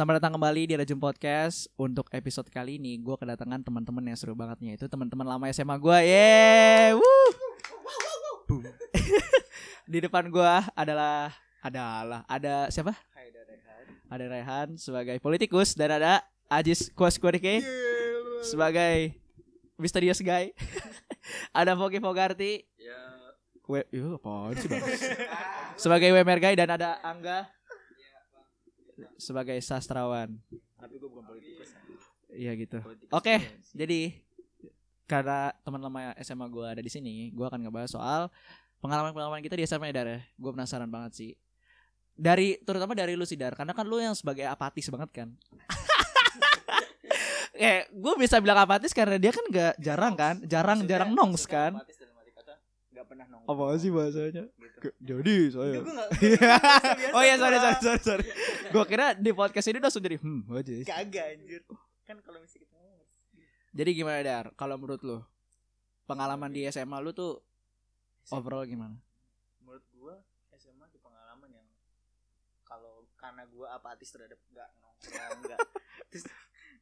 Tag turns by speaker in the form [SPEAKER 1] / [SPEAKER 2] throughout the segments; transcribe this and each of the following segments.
[SPEAKER 1] Selamat datang kembali di Rajum Podcast Untuk episode kali ini gue kedatangan teman-teman yang seru bangetnya Itu teman-teman lama SMA gue. Boom. Di depan gue adalah Adalah Ada siapa? Ada Rehan sebagai politikus Dan ada Ajis Kuas Kuadike Sebagai Misterius Guy Ada Foki Fogarti
[SPEAKER 2] Ya,
[SPEAKER 1] We, apaan sih? Sebagai WMR Guy dan ada Angga Sebagai sastrawan
[SPEAKER 2] tapi gue bukan politikus.
[SPEAKER 1] Iya gitu Oke,
[SPEAKER 2] sih.
[SPEAKER 1] jadi karena teman lama SMA gue ada di sini, gue akan ngebahas soal pengalaman-pengalaman kita di SMA ya Dar. Gue penasaran banget sih. Dari terutama dari lu sih Dar, karena kan lu yang sebagai apatis banget kan. eh, gue bisa bilang apatis karena dia kan gak jarang kan, jarang
[SPEAKER 2] Maksudnya-
[SPEAKER 1] jarang nongs kan.
[SPEAKER 2] kata nggak pernah nongkrong.
[SPEAKER 1] Apa sih bahasanya?
[SPEAKER 2] Gitu.
[SPEAKER 1] Jadi saya.
[SPEAKER 2] Gue nggak.
[SPEAKER 1] oh iya sorry sorry sorry sorry. Gue kira di podcast ini udah langsung jadi hmm aja.
[SPEAKER 2] Kagak anjir. Kan kalau misalnya kita.
[SPEAKER 1] Jadi gimana Dar? Kalau menurut lu pengalaman di SMA lu tuh overall gimana?
[SPEAKER 2] Menurut gue SMA di pengalaman yang kalau karena gue apatis terhadap nggak nongkrong nggak terus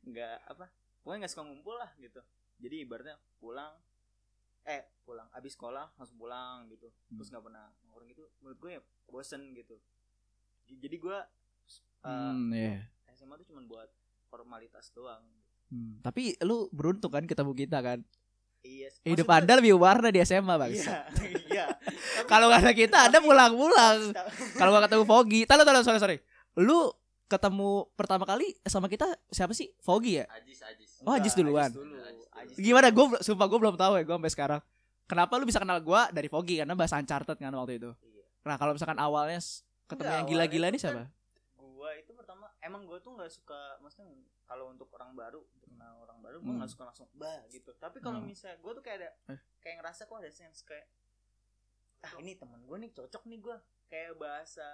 [SPEAKER 2] nggak apa pokoknya nggak suka ngumpul lah gitu jadi ibaratnya pulang eh pulang abis sekolah langsung pulang gitu terus nggak pernah nongkrong gitu menurut gue ya bosen gitu jadi gue uh,
[SPEAKER 1] Hmm, iya.
[SPEAKER 2] SMA tuh cuma buat formalitas doang.
[SPEAKER 1] Hmm, tapi lu beruntung kan ketemu kita kan.
[SPEAKER 2] Iya.
[SPEAKER 1] Hidup Anda lebih warna di SMA, Bang.
[SPEAKER 2] Iya, iya.
[SPEAKER 1] Kalau gak ada kita, Anda
[SPEAKER 2] tapi-
[SPEAKER 1] pulang-pulang. Kalau gak ketemu Fogi, tahu tahu sorry sorry. Lu ketemu pertama kali sama kita siapa sih? Fogi ya?
[SPEAKER 3] Ajis Ajis
[SPEAKER 1] Oh, Ajis duluan.
[SPEAKER 2] dulu.
[SPEAKER 3] Ajis
[SPEAKER 2] Ajis
[SPEAKER 1] Gimana? Gue sumpah gue belum tahu ya gue sampai sekarang. Kenapa lu bisa kenal gue dari Fogi karena bahas Uncharted kan waktu itu.
[SPEAKER 2] Iya.
[SPEAKER 1] Nah kalau misalkan awalnya ketemu
[SPEAKER 2] Enggak,
[SPEAKER 1] yang gila-gila nih siapa?
[SPEAKER 2] Gua itu pertama emang gua tuh nggak suka maksudnya kalau untuk orang baru, untuk kenal orang baru gua
[SPEAKER 1] Hmm.
[SPEAKER 2] nggak suka langsung bah gitu. Tapi kalau
[SPEAKER 1] Hmm.
[SPEAKER 2] misalnya gua tuh kayak ada
[SPEAKER 1] Eh.
[SPEAKER 2] kayak ngerasa kok ada sense kayak ah ini teman gua nih cocok nih gua kayak bahasa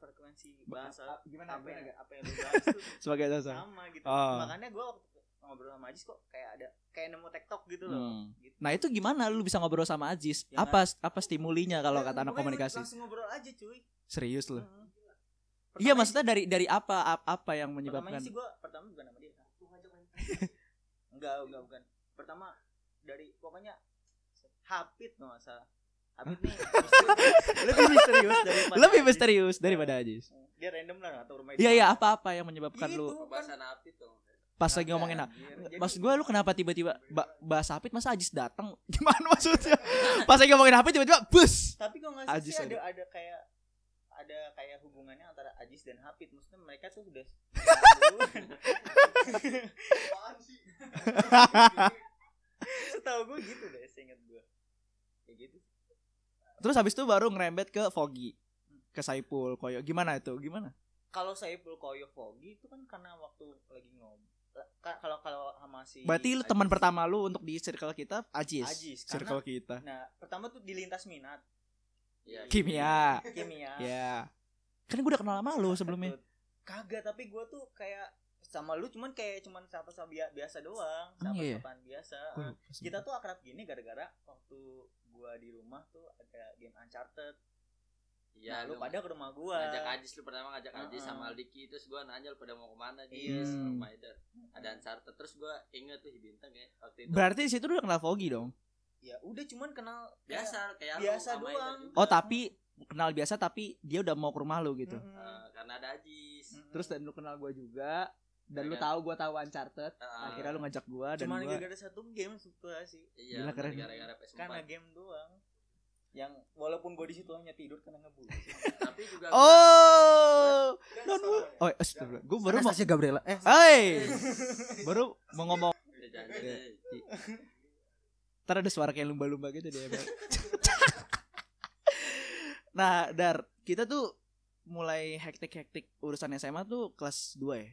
[SPEAKER 2] frekuensi bahasa
[SPEAKER 1] ah, gimana,
[SPEAKER 2] apa
[SPEAKER 1] gimana,
[SPEAKER 2] yang, apa yang lu bahas tuh
[SPEAKER 1] Sebagai dasar.
[SPEAKER 2] sama gitu.
[SPEAKER 1] Oh.
[SPEAKER 2] Makanya gua waktu ngobrol sama Ajis kok kayak ada kayak nemu tektok gitu loh.
[SPEAKER 1] Hmm.
[SPEAKER 2] Gitu.
[SPEAKER 1] Nah itu gimana lu bisa ngobrol sama Ajis?
[SPEAKER 2] Ya,
[SPEAKER 1] Apa apa stimulinya kalau
[SPEAKER 2] Ya,
[SPEAKER 1] kata anak komunikasi?
[SPEAKER 2] Langsung ngobrol aja cuy.
[SPEAKER 1] Serius lu?
[SPEAKER 2] Heeh.
[SPEAKER 1] Iya maksudnya dari dari apa ap- apa yang menyebabkan?
[SPEAKER 2] sih gue pertama bukan sama dia. enggak, enggak bukan. Pertama dari pokoknya Hapit no salah. Nih lebih misterius daripada
[SPEAKER 1] Lebih
[SPEAKER 2] Ajis.
[SPEAKER 1] misterius daripada Ajis.
[SPEAKER 2] Dia random lah nggak tahu rumahnya.
[SPEAKER 1] Iya iya apa-apa yang menyebabkan
[SPEAKER 2] Gitu.
[SPEAKER 1] lu
[SPEAKER 3] Pembahasan api tuh
[SPEAKER 1] pas lagi ngomongin.
[SPEAKER 2] Jadi-
[SPEAKER 1] Maksud gue lu kenapa tiba-tiba ba bahas Hapit masa Ajis datang? Gimana maksudnya? Pas lagi ngomongin Hapit tiba-tiba bus.
[SPEAKER 2] Tapi kok nggak sih,
[SPEAKER 1] ada.
[SPEAKER 2] ada ada kayak ada kayak hubungannya antara Ajis dan Hapit. Maksudnya mereka tuh sudah Apaan sih? Setahu gue gitu deh, seingat gue. Kayak gitu.
[SPEAKER 1] Terus habis itu baru ngerembet ke Fogi, ke Saipul, Koyo. Gimana itu? Gimana?
[SPEAKER 2] Kalau Saiful Koyo Fogi itu kan karena waktu lagi ngobrol. Kalau kalau sama si
[SPEAKER 1] Berarti lu
[SPEAKER 2] Ajis.
[SPEAKER 1] teman pertama lu untuk di circle kita Ajis.
[SPEAKER 2] Ajis,
[SPEAKER 1] circle
[SPEAKER 2] karena-
[SPEAKER 1] kita.
[SPEAKER 2] Nah, pertama tuh di lintas minat
[SPEAKER 3] Iya
[SPEAKER 1] Kimia.
[SPEAKER 2] kimia.
[SPEAKER 1] Ya. Kan gue udah kenal sama lu sebelumnya.
[SPEAKER 2] Kagak, tapi gue tuh kayak sama lu cuman kayak cuman sapa-sapa bia- biasa doang,
[SPEAKER 1] Hmm, iya.
[SPEAKER 2] sapa-sapaan biasa.
[SPEAKER 1] Gua
[SPEAKER 2] Eh,
[SPEAKER 1] lupa sih.
[SPEAKER 2] kita tuh akrab gini gara-gara waktu gua di rumah tuh ada game Uncharted.
[SPEAKER 3] Iya
[SPEAKER 2] nah, lu
[SPEAKER 3] lu
[SPEAKER 2] pada ke rumah gua.
[SPEAKER 3] ngajak Ajis lu pertama ngajak Ajis
[SPEAKER 2] Heeh.
[SPEAKER 3] sama Aldiki terus gua nanya lu pada mau ke
[SPEAKER 2] mana.
[SPEAKER 3] Jis
[SPEAKER 1] Hmm.
[SPEAKER 3] rumah Eder ada Uncharted terus gua inget tuh Hibintang ya waktu itu
[SPEAKER 1] Berarti di situ lu udah kenal Fogi dong.
[SPEAKER 2] Ya udah cuman kenal
[SPEAKER 3] biasa kayak
[SPEAKER 2] biasa doang.
[SPEAKER 1] Oh, tapi kenal biasa tapi dia udah mau ke rumah lu gitu.
[SPEAKER 3] Eh, karena ada Ajis.
[SPEAKER 1] Terus dan lu kenal gua juga dan lu
[SPEAKER 3] Iya.
[SPEAKER 1] tahu gua tahu Uncharted.
[SPEAKER 3] Heeh.
[SPEAKER 1] Akhirnya lu ngajak gua dan
[SPEAKER 2] cuman
[SPEAKER 1] gua
[SPEAKER 2] gara-gara satu game sih
[SPEAKER 3] iya
[SPEAKER 1] Gila, keren.
[SPEAKER 3] gara-gara PS4
[SPEAKER 2] karena game doang. Yang walaupun gua di situ hanya tidur karena ngebul.
[SPEAKER 3] tapi juga
[SPEAKER 1] Oh. Non Oh, astagfirullah. Gua baru mau
[SPEAKER 2] Gabriela. Eh,
[SPEAKER 1] Hai. Baru mau ngomong
[SPEAKER 3] deh.
[SPEAKER 1] Ntar ada suara kayak lumba-lumba gitu deh. Nah Dar Kita tuh mulai hektik-hektik urusan SMA tuh kelas 2 ya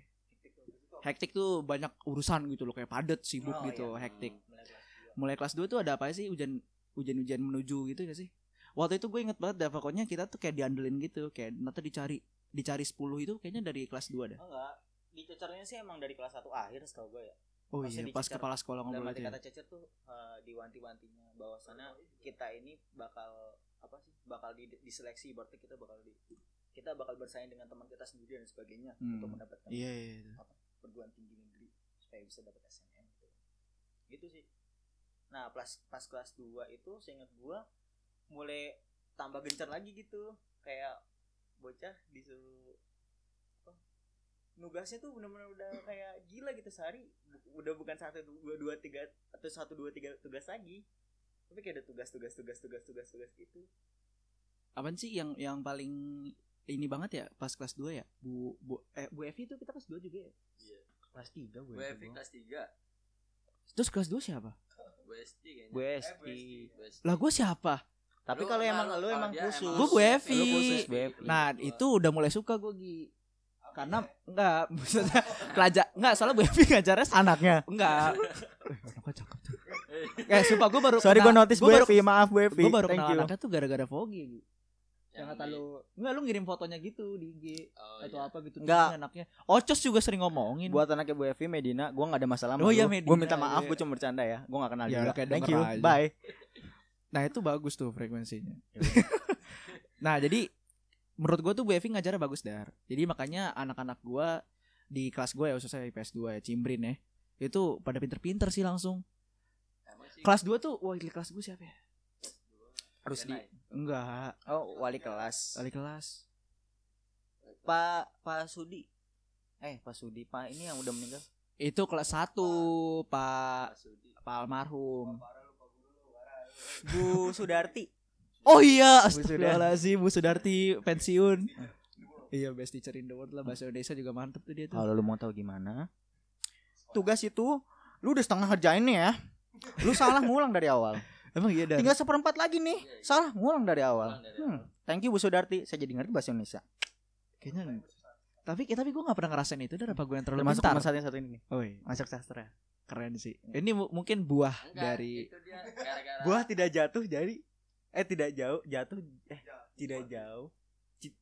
[SPEAKER 1] Hektik tuh banyak urusan gitu loh Kayak padet, sibuk
[SPEAKER 2] Oh,
[SPEAKER 1] gitu,
[SPEAKER 2] iya.
[SPEAKER 1] hektik
[SPEAKER 2] Mulai kelas dua.
[SPEAKER 1] Mulai kelas 2 tuh ada apa sih ujian Ujian-ujian menuju gitu gak sih Waktu itu gue inget banget dah Pokoknya kita tuh kayak diandelin gitu Kayak nanti dicari Dicari 10 itu kayaknya dari kelas 2 dah
[SPEAKER 2] Oh, enggak. Dicecernya sih emang dari kelas 1 akhir setahu gue ya.
[SPEAKER 1] Oh
[SPEAKER 2] Maksudnya
[SPEAKER 1] iya pas kepala sekolah ngomong
[SPEAKER 2] arti
[SPEAKER 1] itu ya
[SPEAKER 2] kata cecer tuh eh, diwanti-wantinya bahwasannya kita ini bakal apa sih bakal di, diseleksi berarti kita bakal di kita bakal bersaing dengan teman kita sendiri dan sebagainya
[SPEAKER 1] Hmm.
[SPEAKER 2] untuk mendapatkan
[SPEAKER 1] Iya iya. iya.
[SPEAKER 2] Perguruan tinggi negeri supaya bisa dapat SNM gitu. Gitu sih. Nah, pas pas kelas 2 itu seingat gua mulai tambah gencar lagi gitu. Kayak bocah disuruh apa? Nugasnya tuh bener-bener udah kayak gila gitu sehari udah bukan satu dua dua tiga atau satu dua tiga tugas lagi tapi kayak ada tugas tugas tugas tugas tugas tugas gitu
[SPEAKER 1] Apaan sih yang yang paling ini banget ya pas kelas 2 ya? Bu Bu eh Bu Evi itu kita kelas 2 juga ya?
[SPEAKER 3] Iya.
[SPEAKER 2] kelas 3 gue
[SPEAKER 3] Gue Evi kelas 3
[SPEAKER 1] Terus kelas 2 siapa?
[SPEAKER 3] Gue SD kayaknya
[SPEAKER 2] gue
[SPEAKER 3] Eh, gue SD.
[SPEAKER 1] Lah gue siapa?
[SPEAKER 2] tapi kalau emang
[SPEAKER 3] lu-
[SPEAKER 2] emang khusus
[SPEAKER 1] Gua Bu Evi.
[SPEAKER 2] Bu.
[SPEAKER 1] Nah, itu udah mulai suka gue Gi. Karena enggak maksudnya pelajar enggak soalnya Bu Evi ngajarnya
[SPEAKER 2] anaknya
[SPEAKER 1] enggak. Anaknya cakep tuh. Eh, sumpah gue baru
[SPEAKER 2] sorry gue notice Bu Evi maaf Bu Evi
[SPEAKER 1] Gue baru
[SPEAKER 2] thank
[SPEAKER 1] kenal
[SPEAKER 2] you
[SPEAKER 1] anaknya tuh gara-gara Fogi Gi. Yang kata lu enggak lu ngirim fotonya gitu di IG
[SPEAKER 3] Oh,
[SPEAKER 1] atau
[SPEAKER 3] iya.
[SPEAKER 1] apa gitu
[SPEAKER 2] Enggak.
[SPEAKER 1] Anaknya. Ocos juga sering ngomongin.
[SPEAKER 2] buat anaknya Bu Evi Medina gue gak ada masalah
[SPEAKER 1] Oh iya,
[SPEAKER 2] gue
[SPEAKER 1] Medina,
[SPEAKER 2] minta maaf
[SPEAKER 1] iya.
[SPEAKER 2] gue cuma bercanda ya gue gak kenal
[SPEAKER 1] Ya,
[SPEAKER 2] juga thank you
[SPEAKER 1] aja.
[SPEAKER 2] bye
[SPEAKER 1] Nah itu bagus tuh frekuensinya.
[SPEAKER 2] Ya
[SPEAKER 1] nah jadi menurut gue tuh Bu Evi ngajarnya bagus dar. Jadi makanya anak-anak gue di kelas gue ya khususnya IPS 2 ya Cimbrin ya itu pada pinter-pinter sih langsung. Kelas 2 tuh wakil kelas gue siapa ya?
[SPEAKER 2] Rusdi
[SPEAKER 3] Kenai.
[SPEAKER 1] Enggak,
[SPEAKER 2] oh wali kelas.
[SPEAKER 1] Wali kelas.
[SPEAKER 2] Pak Pak Sudi. Eh Pak Sudi. Pak ini yang udah meninggal.
[SPEAKER 1] Itu kelas 1 Pak.
[SPEAKER 3] Pak
[SPEAKER 1] almarhum.
[SPEAKER 2] Bu Sudarti.
[SPEAKER 1] Oh iya, astagfirullahaladzim Bu Sudarti pensiun. Iya, best teacher in the world lah bahasa Indonesia juga mantep tuh dia tuh.
[SPEAKER 2] kalau lu mau tahu gimana? Tugas itu lu udah setengah ngerjain nih ya. Lu salah ngulang dari awal
[SPEAKER 1] Emang iya dar.
[SPEAKER 2] tinggal seperempat lagi nih
[SPEAKER 3] Iya, iya.
[SPEAKER 2] salah ngulang dari awal
[SPEAKER 3] dari
[SPEAKER 2] hmm. thank you Bu Sudarti saya jadi ngerti bahasa Indonesia
[SPEAKER 1] Kayaknya tapi tapi gue gak pernah ngerasain itu dar apa gue yang terlalu pintar.
[SPEAKER 2] teman satu satu ini nih
[SPEAKER 1] Oh iya.
[SPEAKER 2] masuk sastra
[SPEAKER 1] keren sih. Ini mu- mungkin buah
[SPEAKER 3] Enggak,
[SPEAKER 1] dari
[SPEAKER 3] itu dia gara-gara
[SPEAKER 2] buah tidak jatuh jadi eh tidak jauh jatuh eh tidak jauh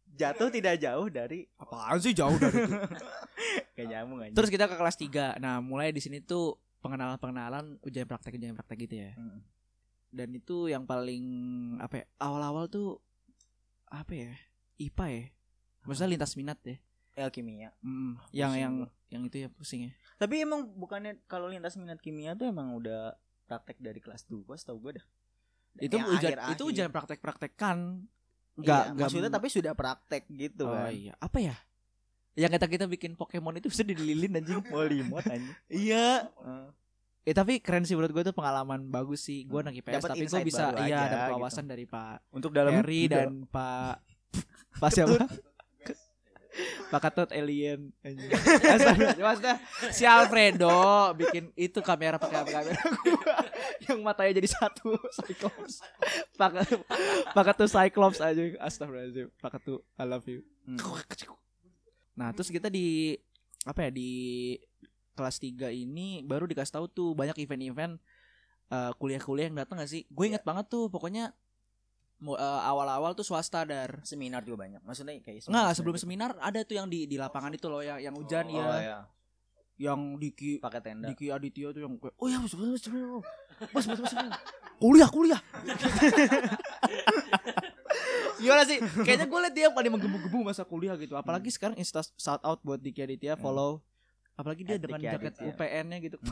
[SPEAKER 2] jatuh tidak jauh dari
[SPEAKER 1] apaan sih jauh dari itu.
[SPEAKER 2] kayak nyamuk aja
[SPEAKER 1] Terus kita ke kelas 3. Nah, mulai di sini tuh pengenalan-pengenalan ujian praktek ujian praktek gitu ya.
[SPEAKER 2] Hmm.
[SPEAKER 1] Dan itu yang paling apa ya? Awal-awal tuh apa ya? IPA ya. Maksudnya lintas minat ya.
[SPEAKER 2] El kimia
[SPEAKER 1] Mm, yang
[SPEAKER 2] Pusing
[SPEAKER 1] yang yang itu ya pusing ya.
[SPEAKER 2] tapi emang bukannya kalau lintas minat kimia tuh emang udah praktek dari kelas 2 setahu gue dah
[SPEAKER 1] Itu
[SPEAKER 2] Yang
[SPEAKER 1] ujian itu ujian praktek-praktekan.
[SPEAKER 2] Iya,
[SPEAKER 1] Enggak, enggak
[SPEAKER 2] maksudnya tapi sudah praktek gitu
[SPEAKER 1] Oh
[SPEAKER 2] kan
[SPEAKER 1] iya. Apa ya? Yang kita kita bikin Pokemon itu bisa dililin anjing.
[SPEAKER 2] mau limot aja
[SPEAKER 1] iya.
[SPEAKER 2] Heeh.
[SPEAKER 1] Eh tapi keren sih menurut gue itu pengalaman bagus sih. Gue anak IPS
[SPEAKER 2] Dapat
[SPEAKER 1] tapi gue bisa iya
[SPEAKER 2] aja
[SPEAKER 1] dapat
[SPEAKER 2] gitu.
[SPEAKER 1] wawasan dari Pak
[SPEAKER 2] untuk dalam
[SPEAKER 1] Harry
[SPEAKER 2] juga.
[SPEAKER 1] dan Pak Pak siapa? Pak Ketut alien anjing. Astaga, Maksudnya si Alfredo bikin itu kamera pakai kamera gua yang matanya jadi satu Cyclops. Pak Pak Ketut Cyclops aja. Astagfirullahaladzim. Pak Ketut I love you.
[SPEAKER 2] Hmm.
[SPEAKER 1] Nah, terus kita di apa ya di kelas 3 ini baru dikasih tahu tuh banyak event-event eh, kuliah-kuliah yang datang gak sih? Gue inget banget tuh pokoknya eh, awal-awal tuh swasta dar.
[SPEAKER 2] seminar juga banyak. Maksudnya kayak
[SPEAKER 1] Enggak, sebelum seminar ada tuh yang di di lapangan itu loh yang yang hujan
[SPEAKER 2] oh,
[SPEAKER 1] ya.
[SPEAKER 2] iya.
[SPEAKER 1] Yang Diki
[SPEAKER 2] pakai tenda.
[SPEAKER 1] Diki Aditya tuh yang kayak, oh ya mas mas mas mas mas mas kuliah kuliah. Gimana sih? Kayaknya gue liat dia paling menggebu-gebu masa kuliah gitu. Apalagi sekarang insta shout out buat Diki Aditya follow apalagi dia dengan
[SPEAKER 2] Diki
[SPEAKER 1] jaket
[SPEAKER 2] Aditya.
[SPEAKER 1] UPN-nya gitu.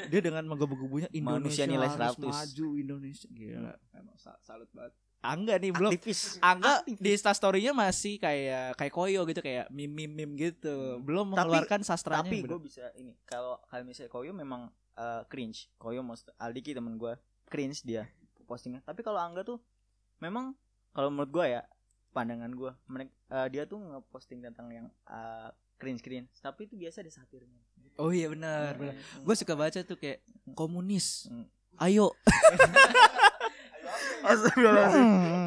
[SPEAKER 1] Dia dengan menggebu-gebunya Indonesia
[SPEAKER 2] Manusia nilai
[SPEAKER 1] harus
[SPEAKER 2] 100.
[SPEAKER 1] maju Indonesia. Gila emang sa- salut banget. Angga nih belum
[SPEAKER 2] aktivis.
[SPEAKER 1] Angga di instastorynya masih kayak kayak koyo gitu kayak meme meme gitu belum
[SPEAKER 2] Tapi-
[SPEAKER 1] mengeluarkan sastranya
[SPEAKER 2] tapi gue bisa ini kalau kalau misalnya Koyo memang eh, cringe. Koyo most Aldiki temen gue cringe dia postingnya. Tapi kalau Angga tuh memang kalau menurut gue ya pandangan gue mereka dia tuh ngeposting tentang yang eh, cringe cringe tapi itu biasa ada satirnya.
[SPEAKER 1] Oh iya benar benar. Gue suka baca tuh kayak komunis
[SPEAKER 2] Hmm.
[SPEAKER 1] ayo.
[SPEAKER 2] Astagfirullahaladzim.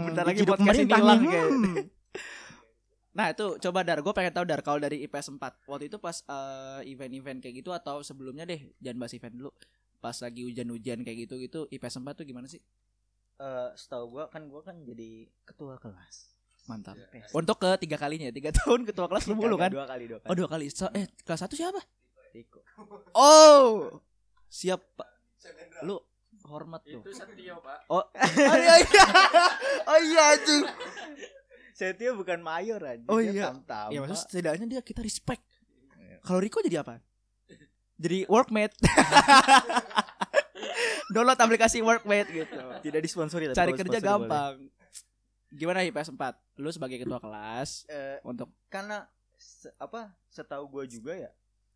[SPEAKER 1] Bentar lagi
[SPEAKER 2] Hidup
[SPEAKER 1] podcast ini hilang kayak.
[SPEAKER 2] Hmm.
[SPEAKER 1] nah itu coba dar gue pengen tahu dar kalau dari IPS 4 waktu itu pas eh, event-event kayak gitu atau sebelumnya deh jangan bahas event dulu. Pas lagi hujan-hujan kayak gitu gitu IPS 4 tuh gimana sih?
[SPEAKER 2] Eh, setahu gue kan gue kan jadi ketua kelas
[SPEAKER 1] mantap
[SPEAKER 2] IPS.
[SPEAKER 1] untuk ketiga kalinya tiga tahun ketua kelas lu mulu kan
[SPEAKER 2] dua kali dua kali
[SPEAKER 1] oh dua kali So- eh kelas satu siapa
[SPEAKER 2] Riko.
[SPEAKER 1] Oh, siap Pak. Lu hormat tuh.
[SPEAKER 3] Itu Satrio, Pak.
[SPEAKER 1] Oh, oh iya iya. Oh iya anjing.
[SPEAKER 2] Setia bukan mayor aja.
[SPEAKER 1] Oh iya.
[SPEAKER 2] Tam-tama.
[SPEAKER 1] Ya maksudnya setidaknya dia kita respect. Kalau Riko jadi apa? Jadi workmate. Download aplikasi workmate gitu.
[SPEAKER 2] tidak disponsori tapi
[SPEAKER 1] Cari kerja
[SPEAKER 2] boleh.
[SPEAKER 1] Gimana IPS 4? Lu sebagai ketua kelas
[SPEAKER 2] Eh,
[SPEAKER 1] untuk
[SPEAKER 2] karena se- apa setahu gue juga ya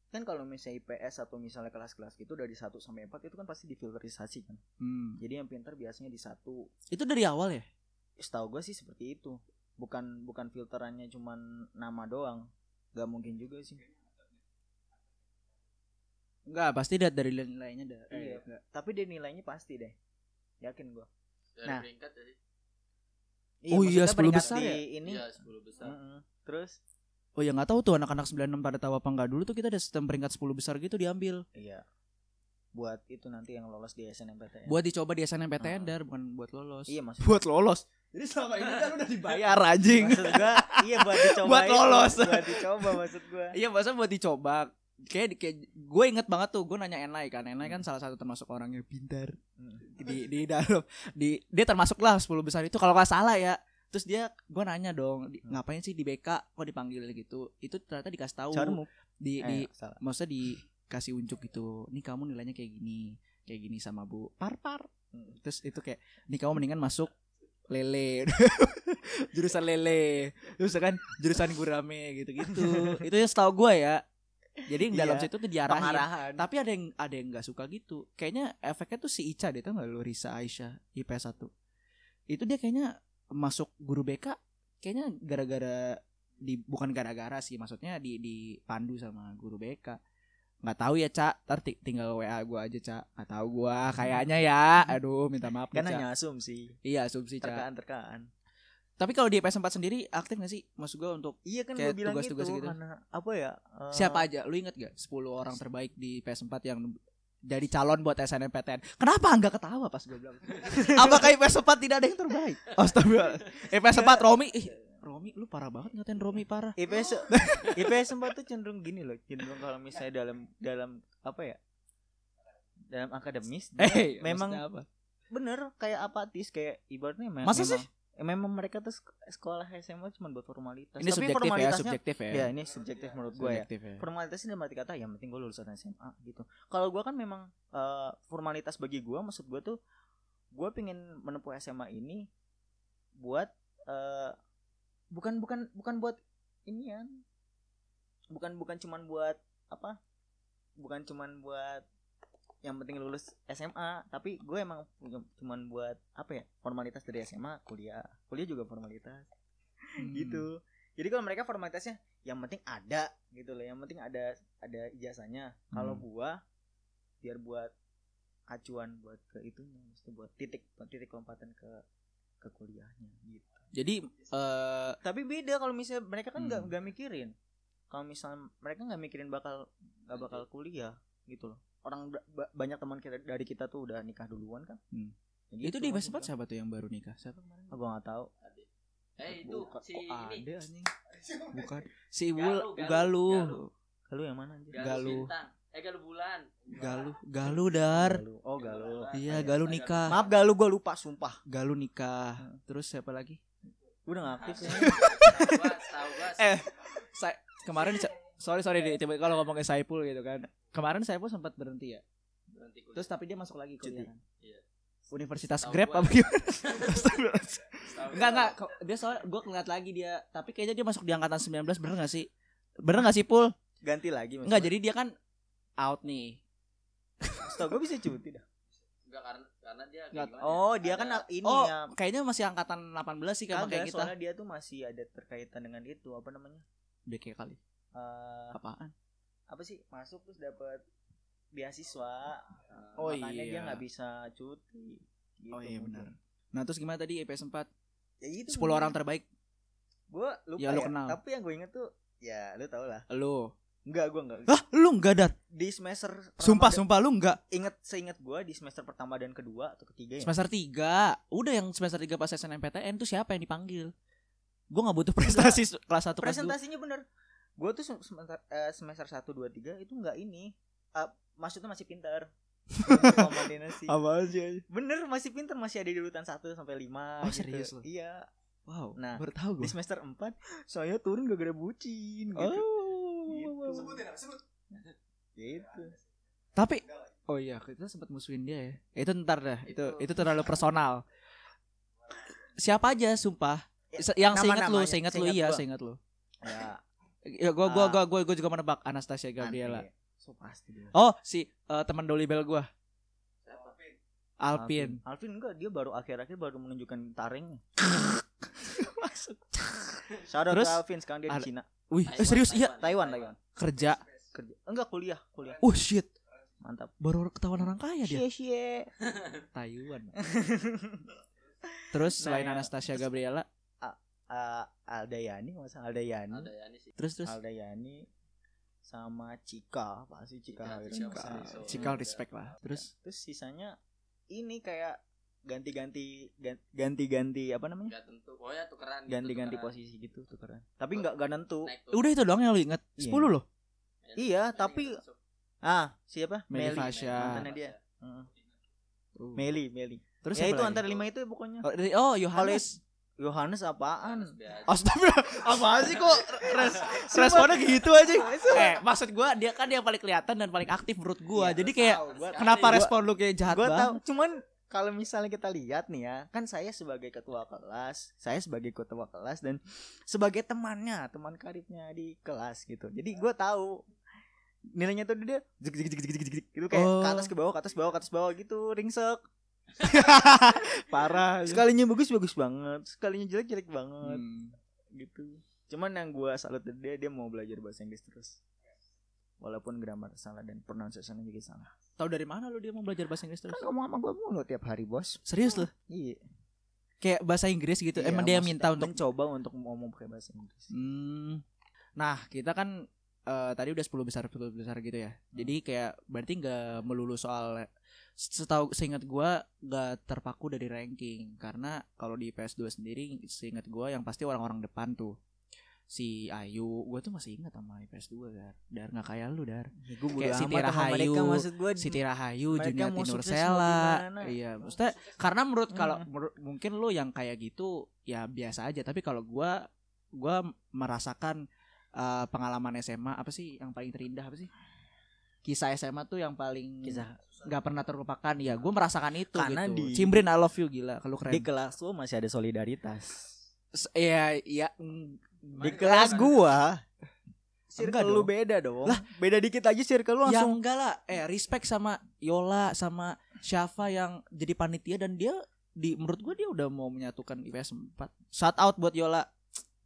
[SPEAKER 2] kan kalau misalnya IPS atau misalnya kelas-kelas gitu dari 1 sampai 4 itu kan pasti difilterisasi kan
[SPEAKER 1] hmm,
[SPEAKER 2] jadi yang pintar biasanya di satu
[SPEAKER 1] itu dari awal ya?
[SPEAKER 2] setahu gue sih seperti itu bukan bukan filterannya cuman nama doang nggak mungkin juga sih
[SPEAKER 1] Enggak, pasti lihat dari nilainya dah.
[SPEAKER 2] Iya.
[SPEAKER 1] Eh, enggak.
[SPEAKER 2] tapi dia nilainya pasti deh yakin gue
[SPEAKER 3] Dari
[SPEAKER 2] Nah.
[SPEAKER 3] peringkat sih.
[SPEAKER 1] Oh iya,
[SPEAKER 2] maksudnya
[SPEAKER 1] 10
[SPEAKER 2] peringkat
[SPEAKER 1] besar ya?
[SPEAKER 2] ini
[SPEAKER 3] Iya, 10 besar.
[SPEAKER 2] Mm-mm. terus
[SPEAKER 1] Oh ya nggak tahu tuh anak-anak 96 pada tahu apa enggak dulu tuh kita ada sistem peringkat 10 besar gitu diambil.
[SPEAKER 2] iya buat itu nanti yang lolos di SNMPTN
[SPEAKER 1] Buat dicoba di SNMPTN
[SPEAKER 2] Ah.
[SPEAKER 1] dar bukan buat lolos.
[SPEAKER 2] iya maksud
[SPEAKER 1] Buat lolos. Jadi selama ini kan udah dibayar anjing.
[SPEAKER 2] maksud gua iya buat dicoba
[SPEAKER 1] Buat lolos.
[SPEAKER 2] buat dicoba maksud gua
[SPEAKER 1] Iya masa buat dicoba kayak, kayak gue inget banget tuh gue nanya Enai kan Enai kan salah satu termasuk orang yang pintar
[SPEAKER 2] Hmm.
[SPEAKER 1] di di dalam di dia termasuk lah 10 besar itu kalau nggak salah ya terus dia gue nanya dong di-
[SPEAKER 2] Hmm.
[SPEAKER 1] ngapain sih di BK kok dipanggil gitu itu ternyata dikasih tahu
[SPEAKER 2] Carmuk.
[SPEAKER 1] di
[SPEAKER 2] Eh,
[SPEAKER 1] di
[SPEAKER 2] salah.
[SPEAKER 1] maksudnya dikasih unjuk gitu nih kamu nilainya kayak gini kayak gini sama bu par par
[SPEAKER 2] Hmm.
[SPEAKER 1] terus itu kayak nih kamu mendingan masuk lele jurusan lele terus kan jurusan gurame gitu gitu itu ya setahu gue ya jadi dalam
[SPEAKER 2] Iya,
[SPEAKER 1] situ tuh diarahin.
[SPEAKER 2] pengarahan
[SPEAKER 1] tapi ada yang ada yang nggak suka gitu. Kayaknya efeknya tuh si Ica deh tau nggak lu? Risa Aisyah IPS 1 itu dia kayaknya masuk guru BK kayaknya gara-gara di bukan gara-gara sih maksudnya di dipandu sama guru BK nggak tahu ya cak ntar ti- tinggal wa gua aja cak nggak tahu gua. Kayaknya ya. Aduh minta maaf
[SPEAKER 2] kan hanya asumsi.
[SPEAKER 1] Iya asumsi cak
[SPEAKER 2] terkaan-terkaan
[SPEAKER 1] tapi kalau di IPS 4 sendiri aktif gak sih? Maksud gua untuk
[SPEAKER 2] iya kan
[SPEAKER 1] Kayak
[SPEAKER 2] gue bilang gitu,
[SPEAKER 1] tugas-tugas gitu.
[SPEAKER 2] karena apa ya eh,
[SPEAKER 1] siapa aja? Lu inget gak 10 orang terbaik di IPS 4 yang jadi calon buat SNMPTN kenapa nggak ketawa pas gue bilang? Apakah IPS 4 tidak ada yang terbaik? Astagfirullah IPS 4 Romi? Ih Romi lu parah banget ngatain Romi parah.
[SPEAKER 2] IPS IPS 4 tuh cenderung gini loh cenderung kalau misalnya dalam dalam apa ya dalam akademis dia
[SPEAKER 1] eh
[SPEAKER 2] memang
[SPEAKER 1] apa?
[SPEAKER 2] bener kayak apatis kayak ibaratnya me-
[SPEAKER 1] Masa
[SPEAKER 2] memang, eh, memang mereka tuh sek- sekolah SMA cuma buat formalitas.
[SPEAKER 1] Ini
[SPEAKER 2] tapi
[SPEAKER 1] subjektif ya
[SPEAKER 2] formalitasnya
[SPEAKER 1] subjektif ya.
[SPEAKER 2] Ya ini subjektif menurut gue ya.
[SPEAKER 1] Ya.
[SPEAKER 2] Formalitasnya dalam arti kata yang penting gue lulusan SMA gitu. Kalau gue kan memang eh, formalitas bagi gue maksud gue tuh gue pengen menempuh SMA ini buat eh, bukan bukan bukan buat inian. Bukan bukan cuman buat apa? Bukan cuman buat yang penting lulus SMA tapi gue emang cuman buat apa ya formalitas dari SMA kuliah. Kuliah juga formalitas.
[SPEAKER 1] Hmm.
[SPEAKER 2] gitu. Jadi kalau mereka formalitasnya yang penting ada gitu loh. Yang penting ada ada ijazahnya. Kalau
[SPEAKER 1] Hmm.
[SPEAKER 2] gua biar buat acuan buat ke itunya mesti buat titik titik lompatan ke ke kuliahnya gitu.
[SPEAKER 1] Jadi eh
[SPEAKER 2] tapi beda kalau misalnya mereka kan nggak
[SPEAKER 1] Hmm.
[SPEAKER 2] nggak mikirin. Kalau misalnya mereka nggak mikirin bakal nggak bakal kuliah gitu loh orang ba- ba- banyak teman kita dari kita tuh udah nikah duluan kan
[SPEAKER 1] Hmm.
[SPEAKER 2] Ya
[SPEAKER 1] itu
[SPEAKER 2] gitu
[SPEAKER 1] di 4 siapa tuh yang baru nikah siapa kemarin
[SPEAKER 2] gua. gua nggak tahu
[SPEAKER 3] Eh itu
[SPEAKER 2] Bukan.
[SPEAKER 3] si
[SPEAKER 2] Kok
[SPEAKER 3] ini.
[SPEAKER 1] ada anjing bukan si
[SPEAKER 3] Galuh,
[SPEAKER 1] Wul
[SPEAKER 3] Galuh,
[SPEAKER 1] Galuh
[SPEAKER 3] Galuh.
[SPEAKER 2] kalau yang mana anjir
[SPEAKER 3] Galuh
[SPEAKER 1] Galuh.
[SPEAKER 3] Bintang. Eh Galuh bulan.
[SPEAKER 1] Galuh Galuh dar
[SPEAKER 2] Galuh. oh galuh
[SPEAKER 1] Iya, Galuh nikah.
[SPEAKER 2] maaf galuh gua lupa sumpah
[SPEAKER 1] Galuh nikah
[SPEAKER 2] Hmm.
[SPEAKER 1] terus siapa lagi
[SPEAKER 2] udah nggak aktif sih
[SPEAKER 3] Gua tahu gua.
[SPEAKER 1] Eh, saya kemarin sorry sorry deh tiba kalau ngomongin Saipul gitu kan. Kemarin Saipul sempat berhenti ya?
[SPEAKER 3] Berhenti kuliah.
[SPEAKER 1] terus tapi dia masuk lagi kuliah kan?
[SPEAKER 3] Iya.
[SPEAKER 1] Universitas
[SPEAKER 3] Tahu
[SPEAKER 1] Grab apa gimana? Enggak enggak. Dia soal gue ngeliat lagi dia. Tapi kayaknya dia masuk di angkatan 19 bener gak sih? Bener gak sih Pul?
[SPEAKER 2] Ganti lagi
[SPEAKER 1] enggak jadi dia kan out nih.
[SPEAKER 2] Setahu gue bisa cuti dah.
[SPEAKER 3] Enggak karena karena dia
[SPEAKER 1] Nggak-
[SPEAKER 3] gimana
[SPEAKER 2] Oh,
[SPEAKER 3] ya,
[SPEAKER 2] dia
[SPEAKER 3] ada-
[SPEAKER 2] kan ini
[SPEAKER 1] oh
[SPEAKER 2] ya.
[SPEAKER 1] kayaknya masih angkatan 18 sih kayak kita
[SPEAKER 2] soalnya dia tuh masih ada terkaitan dengan itu. Apa namanya?
[SPEAKER 1] DK kali
[SPEAKER 2] Eh,
[SPEAKER 1] apaan
[SPEAKER 2] apa sih? Masuk terus dapat beasiswa.
[SPEAKER 1] Oh,
[SPEAKER 2] makanya dia
[SPEAKER 1] iya.
[SPEAKER 2] nggak bisa cuti. Gitu
[SPEAKER 1] oh iya benar nah terus gimana tadi IPS 4
[SPEAKER 2] Ya itu
[SPEAKER 1] 10 orang terbaik
[SPEAKER 2] Gue lupa
[SPEAKER 1] Ya,
[SPEAKER 2] ya,
[SPEAKER 1] lu kenal.
[SPEAKER 2] Tapi yang gue inget tuh ya lu tau lah.
[SPEAKER 1] lu
[SPEAKER 2] Enggak, gue enggak.
[SPEAKER 1] Hah lu enggak dar
[SPEAKER 2] Di semester pertama
[SPEAKER 1] sumpah
[SPEAKER 2] dan-
[SPEAKER 1] sumpah lu enggak
[SPEAKER 2] Ingat seingat gue di semester pertama dan kedua atau ketiga ya.
[SPEAKER 1] Semester 3 Udah yang semester 3 pas SNMPTN tuh siapa yang dipanggil Gue gak butuh prestasi su- kelas 1 kelas 2
[SPEAKER 2] Presentasinya bener. Gue tuh sem- semester eh, semester 1 2 3 itu enggak ini. Eh, maksudnya masih pintar.
[SPEAKER 1] Apa sih
[SPEAKER 2] Bener masih pintar masih ada di urutan 1 sampai 5
[SPEAKER 1] Oh, serius lu?
[SPEAKER 2] Iya.
[SPEAKER 1] Wow.
[SPEAKER 2] Nah,
[SPEAKER 1] baru tahu
[SPEAKER 2] di semester 4 saya turun gak gara bucin gitu.
[SPEAKER 1] Oh.
[SPEAKER 2] Gitu. Gitu.
[SPEAKER 1] Tapi oh iya kita sempat musuhin dia ya. Itu ntar dah. Itu itu terlalu personal. Siapa aja sumpah. Se- Yang seingat lu, seingat lu iya, seingat lu.
[SPEAKER 2] Ya,
[SPEAKER 1] Ya gua gua
[SPEAKER 2] Ah.
[SPEAKER 1] gua gua, gua juga menebak Anastasia Gabriela.
[SPEAKER 2] So pasti dia.
[SPEAKER 1] Oh, si eh, teman Dolly Bell gua,
[SPEAKER 3] Siapa?
[SPEAKER 1] Alpin.
[SPEAKER 2] Alvin enggak, dia baru akhir-akhir baru menunjukkan taringnya. Shout out
[SPEAKER 1] Terus,
[SPEAKER 2] Alvin sekarang dia di Cina.
[SPEAKER 1] Wih, eh,
[SPEAKER 3] Taiwan,
[SPEAKER 1] serius iya
[SPEAKER 2] Taiwan, Taiwan.
[SPEAKER 1] kerja.
[SPEAKER 2] Kerja. Enggak kuliah, kuliah.
[SPEAKER 1] Oh shit.
[SPEAKER 2] Mantap.
[SPEAKER 1] Baru ketahuan orang kaya dia.
[SPEAKER 2] Cie cie.
[SPEAKER 1] Taiwan. Terus selain
[SPEAKER 2] Nah.
[SPEAKER 1] Anastasia Gabriela,
[SPEAKER 2] Eh, Aldayani, masa Aldayani.
[SPEAKER 3] Ada ya nih sih.
[SPEAKER 1] terus terus
[SPEAKER 2] Aldayani sama Cika, pasti Cika.
[SPEAKER 3] Cika,
[SPEAKER 2] Gitu.
[SPEAKER 3] Cika,
[SPEAKER 1] Cikal,
[SPEAKER 3] Cika.
[SPEAKER 1] Respect lah. Terus
[SPEAKER 2] Terus sisanya ini kayak ganti-ganti gan- ganti-ganti apa namanya?
[SPEAKER 3] Enggak tentu. Oh ya tukeran. gitu,
[SPEAKER 2] Ganti-ganti
[SPEAKER 3] tukeran.
[SPEAKER 2] posisi gitu tukeran. Tapi enggak enggak nentu.
[SPEAKER 1] Udah itu doang yang lu inget.
[SPEAKER 2] Iya.
[SPEAKER 1] 10 loh.
[SPEAKER 2] Iya, tapi Ah, siapa?
[SPEAKER 1] Meli
[SPEAKER 2] Meli.
[SPEAKER 1] Fasya.
[SPEAKER 2] Mantannya dia. Heeh. Meli, Meli.
[SPEAKER 1] Terus
[SPEAKER 2] ya itu
[SPEAKER 1] lagi?
[SPEAKER 2] antara lima itu pokoknya.
[SPEAKER 1] Oh, oh Yohanes.
[SPEAKER 2] Yohanes apaan?
[SPEAKER 1] Astaga, apaan sih kok res responnya gitu aja? eh, maksud gua dia kan yang paling kelihatan dan paling aktif menurut gua.
[SPEAKER 2] Iya,
[SPEAKER 1] Jadi
[SPEAKER 2] gua
[SPEAKER 1] kayak
[SPEAKER 2] tahu, gua-
[SPEAKER 1] kenapa
[SPEAKER 2] gua-
[SPEAKER 1] respon lu kayak jahat
[SPEAKER 2] Gua
[SPEAKER 1] banget?
[SPEAKER 2] tahu, cuman kalau misalnya kita lihat nih ya, kan saya sebagai ketua kelas, saya sebagai ketua kelas dan sebagai temannya, teman karibnya di kelas gitu. Jadi gua tahu nilainya tuh dia jek, jek, jek, jek, jek, gitu kayak
[SPEAKER 1] Oh.
[SPEAKER 2] ke atas ke bawah, ke atas ke bawah, ke atas ke bawah gitu, ringsek.
[SPEAKER 1] Parah.
[SPEAKER 2] Sekalinya bagus bagus banget, sekalinya jelek jelek banget
[SPEAKER 1] Hmm.
[SPEAKER 2] gitu. Cuman yang gua salut dari dia dia mau belajar bahasa Inggris terus. Walaupun grammar salah dan pronunciation juga salah.
[SPEAKER 1] Tahu dari mana lu dia mau belajar bahasa Inggris terus?
[SPEAKER 2] Kan ngomong sama gua mulu tiap hari, Bos.
[SPEAKER 1] Serius lu?
[SPEAKER 2] Iya.
[SPEAKER 1] Kayak bahasa Inggris gitu.
[SPEAKER 2] Iya,
[SPEAKER 1] Emang dia minta untuk
[SPEAKER 2] mencoba untuk ngomong pakai bahasa Inggris.
[SPEAKER 1] Hmm. Nah, kita kan eh, tadi udah 10 besar 10 besar gitu ya. Jadi kayak berarti nggak melulu soal setahu seingat gua nggak terpaku dari ranking karena kalau di PS2 sendiri seingat gua yang pasti orang-orang depan tuh si Ayu, gua tuh masih ingat sama PS2 Dar. Dar nggak kayak lu Dar.
[SPEAKER 2] Ya, gua bodo
[SPEAKER 1] Kayak Rahayu,
[SPEAKER 2] maksud gua
[SPEAKER 1] Siti Rahayu,
[SPEAKER 2] Mereka
[SPEAKER 1] Juniati Nursela. Iya, maksudnya karena menurut kalau
[SPEAKER 2] Hmm.
[SPEAKER 1] menurut- mungkin lu yang kayak gitu ya biasa aja, tapi kalau gua gua merasakan eh, pengalaman SMA apa sih yang paling terindah apa sih? Kisah SMA tuh yang paling
[SPEAKER 2] kisah
[SPEAKER 1] nggak pernah terlupakan ya. Gua merasakan itu
[SPEAKER 2] Karena
[SPEAKER 1] gitu.
[SPEAKER 2] di-
[SPEAKER 1] Cimbrin I love you gila, kalau keren.
[SPEAKER 2] di kelas gua masih ada solidaritas.
[SPEAKER 1] Iya, iya. mm,
[SPEAKER 2] Di kelas gua
[SPEAKER 1] Enggak
[SPEAKER 2] circle lu beda dong. Lah, beda dikit aja circle lu
[SPEAKER 1] Ya
[SPEAKER 2] langsung
[SPEAKER 1] enggak lah. Eh respect sama Yola sama Syafa yang jadi panitia dan dia di menurut gua dia udah mau menyatukan IPS 4. Shout out buat Yola.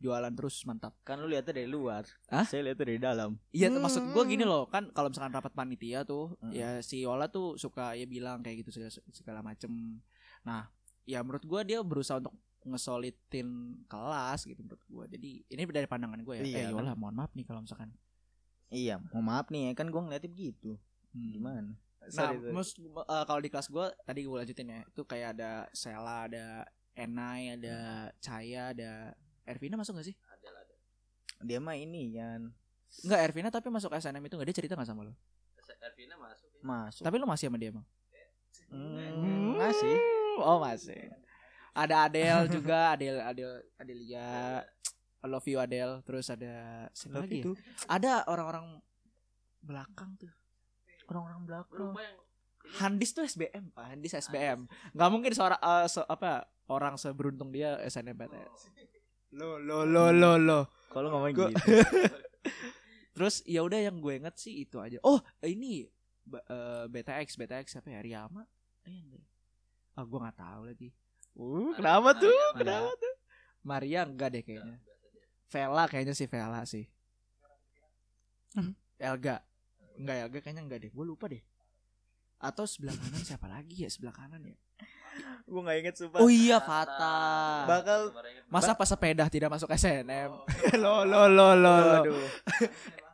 [SPEAKER 1] Jualan terus mantap.
[SPEAKER 2] kan lu lihatnya dari luar.
[SPEAKER 1] Hah?
[SPEAKER 2] Saya lihatnya dari dalam.
[SPEAKER 1] Iya
[SPEAKER 2] Hmm.
[SPEAKER 1] maksud gua gini loh kan kalau misalkan rapat panitia tuh
[SPEAKER 2] Hmm.
[SPEAKER 1] ya si Yola tuh suka ya bilang kayak gitu segala, segala macem. Nah ya menurut gua dia berusaha untuk ngesolitin kelas gitu menurut gua. Jadi ini dari pandangan gua ya.
[SPEAKER 2] Iya,
[SPEAKER 1] eh
[SPEAKER 2] kan?
[SPEAKER 1] Yola mohon maaf nih kalau misalkan.
[SPEAKER 2] Iya, mohon maaf nih ya kan gua ngeliatnya begitu.
[SPEAKER 1] Hmm.
[SPEAKER 2] Gimana?
[SPEAKER 1] Nah,
[SPEAKER 2] Sorry, sorry.
[SPEAKER 1] mus- eh, kalau di kelas gue tadi gue lanjutin ya, itu kayak ada Sela, ada Enai, ada Caya, ada Ervina masuk gak sih?
[SPEAKER 3] Ada lah, ada.
[SPEAKER 2] dia mah ini Yan
[SPEAKER 1] Enggak Ervina tapi masuk SNM itu gak dia cerita gak sama lo?
[SPEAKER 3] Ervina masuk ya.
[SPEAKER 2] masuk.
[SPEAKER 1] Tapi lo masih sama dia emang?
[SPEAKER 2] Hmm, masih.
[SPEAKER 1] Oh masih. Ada Adele juga, Adele, Adele, Adelia. I love you Adele. Terus ada siapa lagi? ya? Ada orang-orang belakang tuh. Orang-orang belakang.
[SPEAKER 3] Yang
[SPEAKER 1] Handis tuh SBM, Pak. Handis SBM. Nggak mungkin seorang eh, se- apa orang seberuntung dia SNMPTN. Lo lo lo lo lo.
[SPEAKER 2] kalau ngomong
[SPEAKER 1] Gua-
[SPEAKER 2] gitu.
[SPEAKER 1] Terus ya udah yang gue inget sih itu aja. Oh, ini ba- eh, BTX, BTX siapa ya? Riyama? Eh. Ah, gue nggak tahu lagi. Uh, kenapa tuh?
[SPEAKER 3] Maria,
[SPEAKER 1] Kenapa tuh? Maria enggak deh kayaknya. Vela kayaknya sih Vela sih. Elga. Enggak Elga kayaknya enggak deh. Gue lupa deh. Atau sebelah kanan siapa lagi ya? Sebelah kanan ya?
[SPEAKER 2] Gua nggak inget sumpah.
[SPEAKER 1] Oh iya
[SPEAKER 3] Fata.
[SPEAKER 2] Bakal-.
[SPEAKER 1] Masa pas sepeda tidak masuk SNM? lo lo lo lo lo.
[SPEAKER 2] Aduh.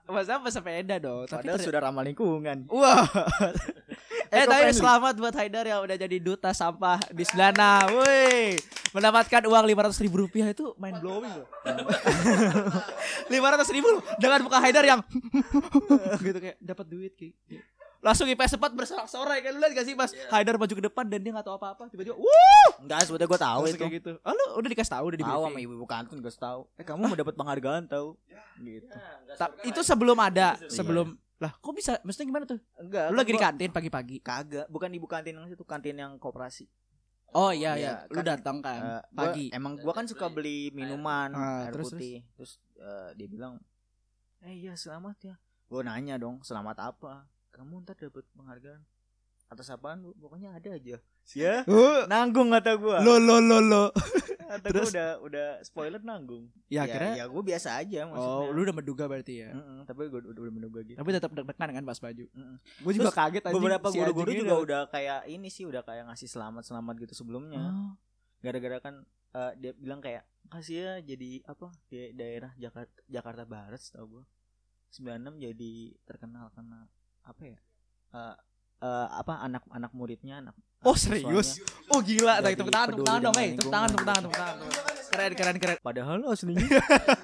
[SPEAKER 1] Masa pas sepeda dong. Tapi
[SPEAKER 2] Padahal sudah ramah lingkungan.
[SPEAKER 1] Wah. eh tapi selamat buat Haidar yang udah jadi duta sampah di Selana. Woi, mendapatkan uang lima ratus ribu rupiah itu mind blowing loh. Lima ratus ribu loh dengan muka Haidar yang gitu kayak dapat duit kayak. langsung IPS 4 bersorak-sorai kan lu lihat gak sih pas
[SPEAKER 3] Iya.
[SPEAKER 1] Haidar maju ke depan dan dia gak tahu apa-apa tiba-tiba wuh
[SPEAKER 2] Enggak, sebetulnya gue tahu
[SPEAKER 1] langsung
[SPEAKER 2] itu.
[SPEAKER 1] kayak gitu oh lu udah dikasih tahu udah di
[SPEAKER 2] Tahu sama ibu-ibu kantin gue tahu. Eh kamu mau dapat penghargaan tahu? Gitu.
[SPEAKER 3] Ya,
[SPEAKER 1] Ta-
[SPEAKER 3] surga
[SPEAKER 1] itu sebelum ada
[SPEAKER 3] Iya.
[SPEAKER 1] sebelum lah kok bisa maksudnya gimana tuh
[SPEAKER 2] Enggak.
[SPEAKER 1] lu lagi di
[SPEAKER 2] gua-
[SPEAKER 1] kantin pagi-pagi
[SPEAKER 2] Kagak, bukan ibu kantin yang situ, kantin yang koperasi.
[SPEAKER 1] oh iya
[SPEAKER 2] Iya,
[SPEAKER 1] iya lu
[SPEAKER 2] kan,
[SPEAKER 1] datang kan
[SPEAKER 2] gua-
[SPEAKER 1] pagi
[SPEAKER 2] emang gua kan suka beli minuman
[SPEAKER 1] Ah,
[SPEAKER 2] air
[SPEAKER 1] terus,
[SPEAKER 2] putih. Terus, eh, dia bilang, "Eh iya selamat ya." Gua nanya dong, "Selamat apa?" Kamu ntar dapat penghargaan. Atas apaan? Pokoknya ada aja. Ya, nanggung kata gua.
[SPEAKER 1] lo lo lo lo
[SPEAKER 2] Kata
[SPEAKER 1] terus?
[SPEAKER 2] gua udah udah spoiler nanggung.
[SPEAKER 1] ya akhirnya
[SPEAKER 2] ya gua biasa aja maksudnya.
[SPEAKER 1] oh lu udah menduga berarti ya
[SPEAKER 2] Mm-mm, tapi gua udah, udah menduga gitu.
[SPEAKER 1] tapi tetap deg-degan kan pas baju
[SPEAKER 2] Mm-mm.
[SPEAKER 1] gue juga
[SPEAKER 2] Terus
[SPEAKER 1] kaget anjing,
[SPEAKER 2] Beberapa
[SPEAKER 1] si
[SPEAKER 2] guru-guru
[SPEAKER 1] anjing
[SPEAKER 2] juga
[SPEAKER 1] ini
[SPEAKER 2] udah kayak ini sih udah kayak ngasih selamat-selamat gitu sebelumnya.
[SPEAKER 1] Oh.
[SPEAKER 2] gara-gara kan eh, dia bilang kayak kasih ya jadi apa di daerah Jakarta Jakarta Barat setahu gua 96 jadi terkenal karena apa ya Eh, eh, apa anak-anak muridnya anak
[SPEAKER 1] Oh
[SPEAKER 2] anak
[SPEAKER 1] serius?
[SPEAKER 2] siswanya.
[SPEAKER 1] Oh gila,
[SPEAKER 2] Jadi
[SPEAKER 1] tepuk tangan, tepuk tangan dong,
[SPEAKER 2] dengan
[SPEAKER 1] eh, tepuk tangan, tepuk tangan, tepuk tangan. Keren, keren, keren.
[SPEAKER 2] padahal aslinya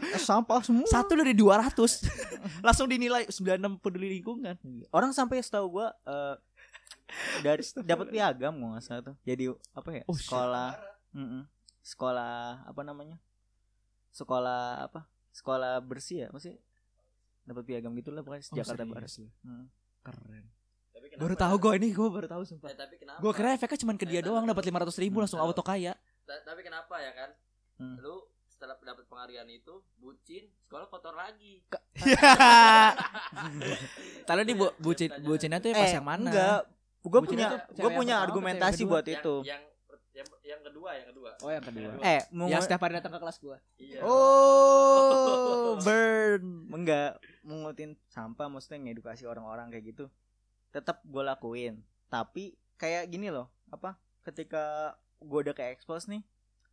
[SPEAKER 2] eh, sampah semua
[SPEAKER 1] Satu dari 200 langsung dinilai 96 peduli lingkungan.
[SPEAKER 2] orang sampai setahu gua eh, dari dapat piagam gua nggak salah tuh jadi apa ya
[SPEAKER 1] Oh,
[SPEAKER 2] sekolah Mm-mm. sekolah apa namanya sekolah apa sekolah bersih ya masih dapat piagam gitu lah pokoknya
[SPEAKER 1] Oh,
[SPEAKER 2] Jakarta Barat
[SPEAKER 1] lu?
[SPEAKER 2] Mm.
[SPEAKER 1] Keren.
[SPEAKER 3] Tapi kenapa
[SPEAKER 1] Baru tahu gue ini, gue baru tahu sumpah.
[SPEAKER 3] Eh, tapi kenapa?
[SPEAKER 1] Gue kira efeknya cuma ke dia
[SPEAKER 3] Eh,
[SPEAKER 1] doang dapat 500 ribu langsung auto kaya.
[SPEAKER 3] Ta- tapi kenapa ya kan?
[SPEAKER 2] Hmm.
[SPEAKER 3] Lu setelah dapat penghargaan itu bucin, sekolah kotor lagi.
[SPEAKER 1] Tadi di bu, bucin bucinnya tuh pas yang mana?
[SPEAKER 2] Eh, enggak gue punya gue punya argumentasi buat itu
[SPEAKER 3] Yang, yang yang kedua, yang kedua.
[SPEAKER 1] Oh yang kedua.
[SPEAKER 2] eh mau
[SPEAKER 1] Yang setiap hari datang ke kelas gue.
[SPEAKER 3] Iya.
[SPEAKER 2] Oh, burn. Enggak, mengutin sampah maksudnya ngedukasi orang-orang kayak gitu. Tetap gue lakuin. Tapi kayak gini loh, apa? Ketika gue udah kayak expose nih,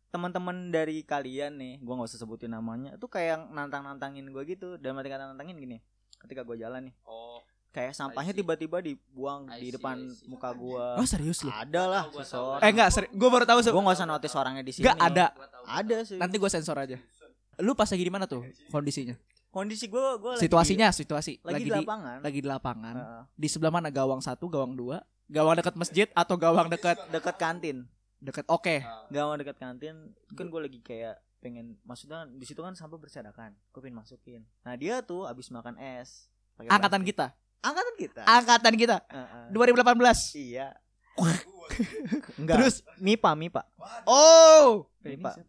[SPEAKER 2] teman-teman dari kalian nih, gue nggak usah sebutin namanya, itu kayak nantang-nantangin gue gitu. Dan mati kata nantangin gini, ketika gue jalan nih,
[SPEAKER 3] Oh,
[SPEAKER 2] kayak sampahnya
[SPEAKER 3] see.
[SPEAKER 2] tiba-tiba dibuang
[SPEAKER 3] I
[SPEAKER 2] di
[SPEAKER 3] see,
[SPEAKER 2] depan
[SPEAKER 3] see.
[SPEAKER 2] muka gue.
[SPEAKER 1] Oh serius lu?
[SPEAKER 2] Ada lah.
[SPEAKER 1] Eh enggak, seri- gue baru tahu.
[SPEAKER 2] Gue nggak usah notice orangnya di sini.
[SPEAKER 1] Nggak ada.
[SPEAKER 2] Ada sih.
[SPEAKER 1] Nanti gue sensor aja. Lu pas lagi di mana tuh kondisinya?
[SPEAKER 2] Kondisi gue, gue
[SPEAKER 1] Situasinya, situasi.
[SPEAKER 2] lagi,
[SPEAKER 1] Lagi,
[SPEAKER 2] di
[SPEAKER 1] di,
[SPEAKER 2] lapangan.
[SPEAKER 1] lagi di lapangan.
[SPEAKER 2] Heeh.
[SPEAKER 1] Di sebelah mana? Gawang satu, gawang dua, gawang dekat masjid atau gawang dekat
[SPEAKER 2] dekat kantin.
[SPEAKER 1] dekat? Oke.
[SPEAKER 3] Ah.
[SPEAKER 2] gawang dekat kantin kan gue lagi kayak pengen maksudnya di situ kan sampah berserakan gue pengen masukin nah dia tuh abis makan es pakai
[SPEAKER 1] Angkatan
[SPEAKER 2] plastik.
[SPEAKER 1] kita.
[SPEAKER 2] angkatan kita
[SPEAKER 1] Angkatan kita.
[SPEAKER 2] Heeh.
[SPEAKER 1] 2018.
[SPEAKER 2] iya enggak
[SPEAKER 1] Terus
[SPEAKER 2] mipa mipa
[SPEAKER 1] oh, siapa?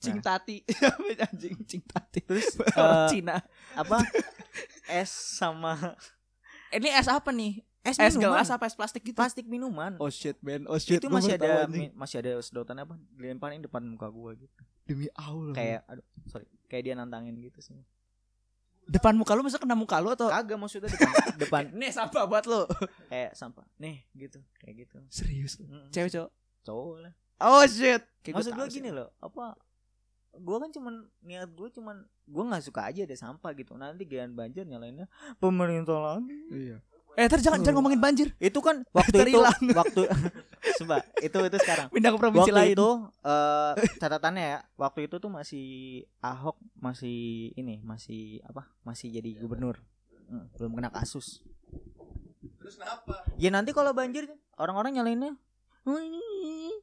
[SPEAKER 1] Cing
[SPEAKER 2] Nah.
[SPEAKER 1] Tati. Anjing Cing Tati.
[SPEAKER 2] terus eh,
[SPEAKER 1] Cina.
[SPEAKER 2] apa es sama
[SPEAKER 1] Ini es apa nih?
[SPEAKER 2] es,
[SPEAKER 1] Es
[SPEAKER 2] minuman
[SPEAKER 1] gelas apa es plastik gitu?
[SPEAKER 2] plastik minuman
[SPEAKER 1] Oh shit man. Oh shit.
[SPEAKER 2] itu
[SPEAKER 1] Gua
[SPEAKER 2] masih ada mi- masih ada sedotan apa dilemparin depan muka gue gitu
[SPEAKER 1] demi Allah.
[SPEAKER 2] kayak aduh sorry kayak dia nantangin gitu semua
[SPEAKER 1] depan muka lu masa kena muka lu atau
[SPEAKER 2] kagak maksudnya depan depan
[SPEAKER 1] Nih sampah buat lu.
[SPEAKER 2] kayak sampah nih gitu kayak gitu
[SPEAKER 1] Serius.
[SPEAKER 2] Mm-mm.
[SPEAKER 1] Cewek cowok.
[SPEAKER 2] cowok lah
[SPEAKER 1] Oh shit. Kayak
[SPEAKER 2] maksud
[SPEAKER 1] gua
[SPEAKER 2] gue gini
[SPEAKER 1] sih.
[SPEAKER 2] loh apa gue kan cuman niat gue cuman gue nggak suka aja ada sampah gitu nanti giliran banjir nyalainnya pemerintah lagi
[SPEAKER 1] Iya. Eh, ntar jangan jangan ngomongin banjir.
[SPEAKER 2] itu kan waktu itu waktu coba itu itu sekarang
[SPEAKER 1] Pindah ke provinsi
[SPEAKER 2] waktu
[SPEAKER 1] lain.
[SPEAKER 2] itu eh catatannya ya waktu itu tuh masih Ahok masih ini masih apa masih jadi gubernur Hmm, belum kena kasus
[SPEAKER 3] Terus kenapa?
[SPEAKER 2] ya nanti kalau banjir orang-orang nyalainnya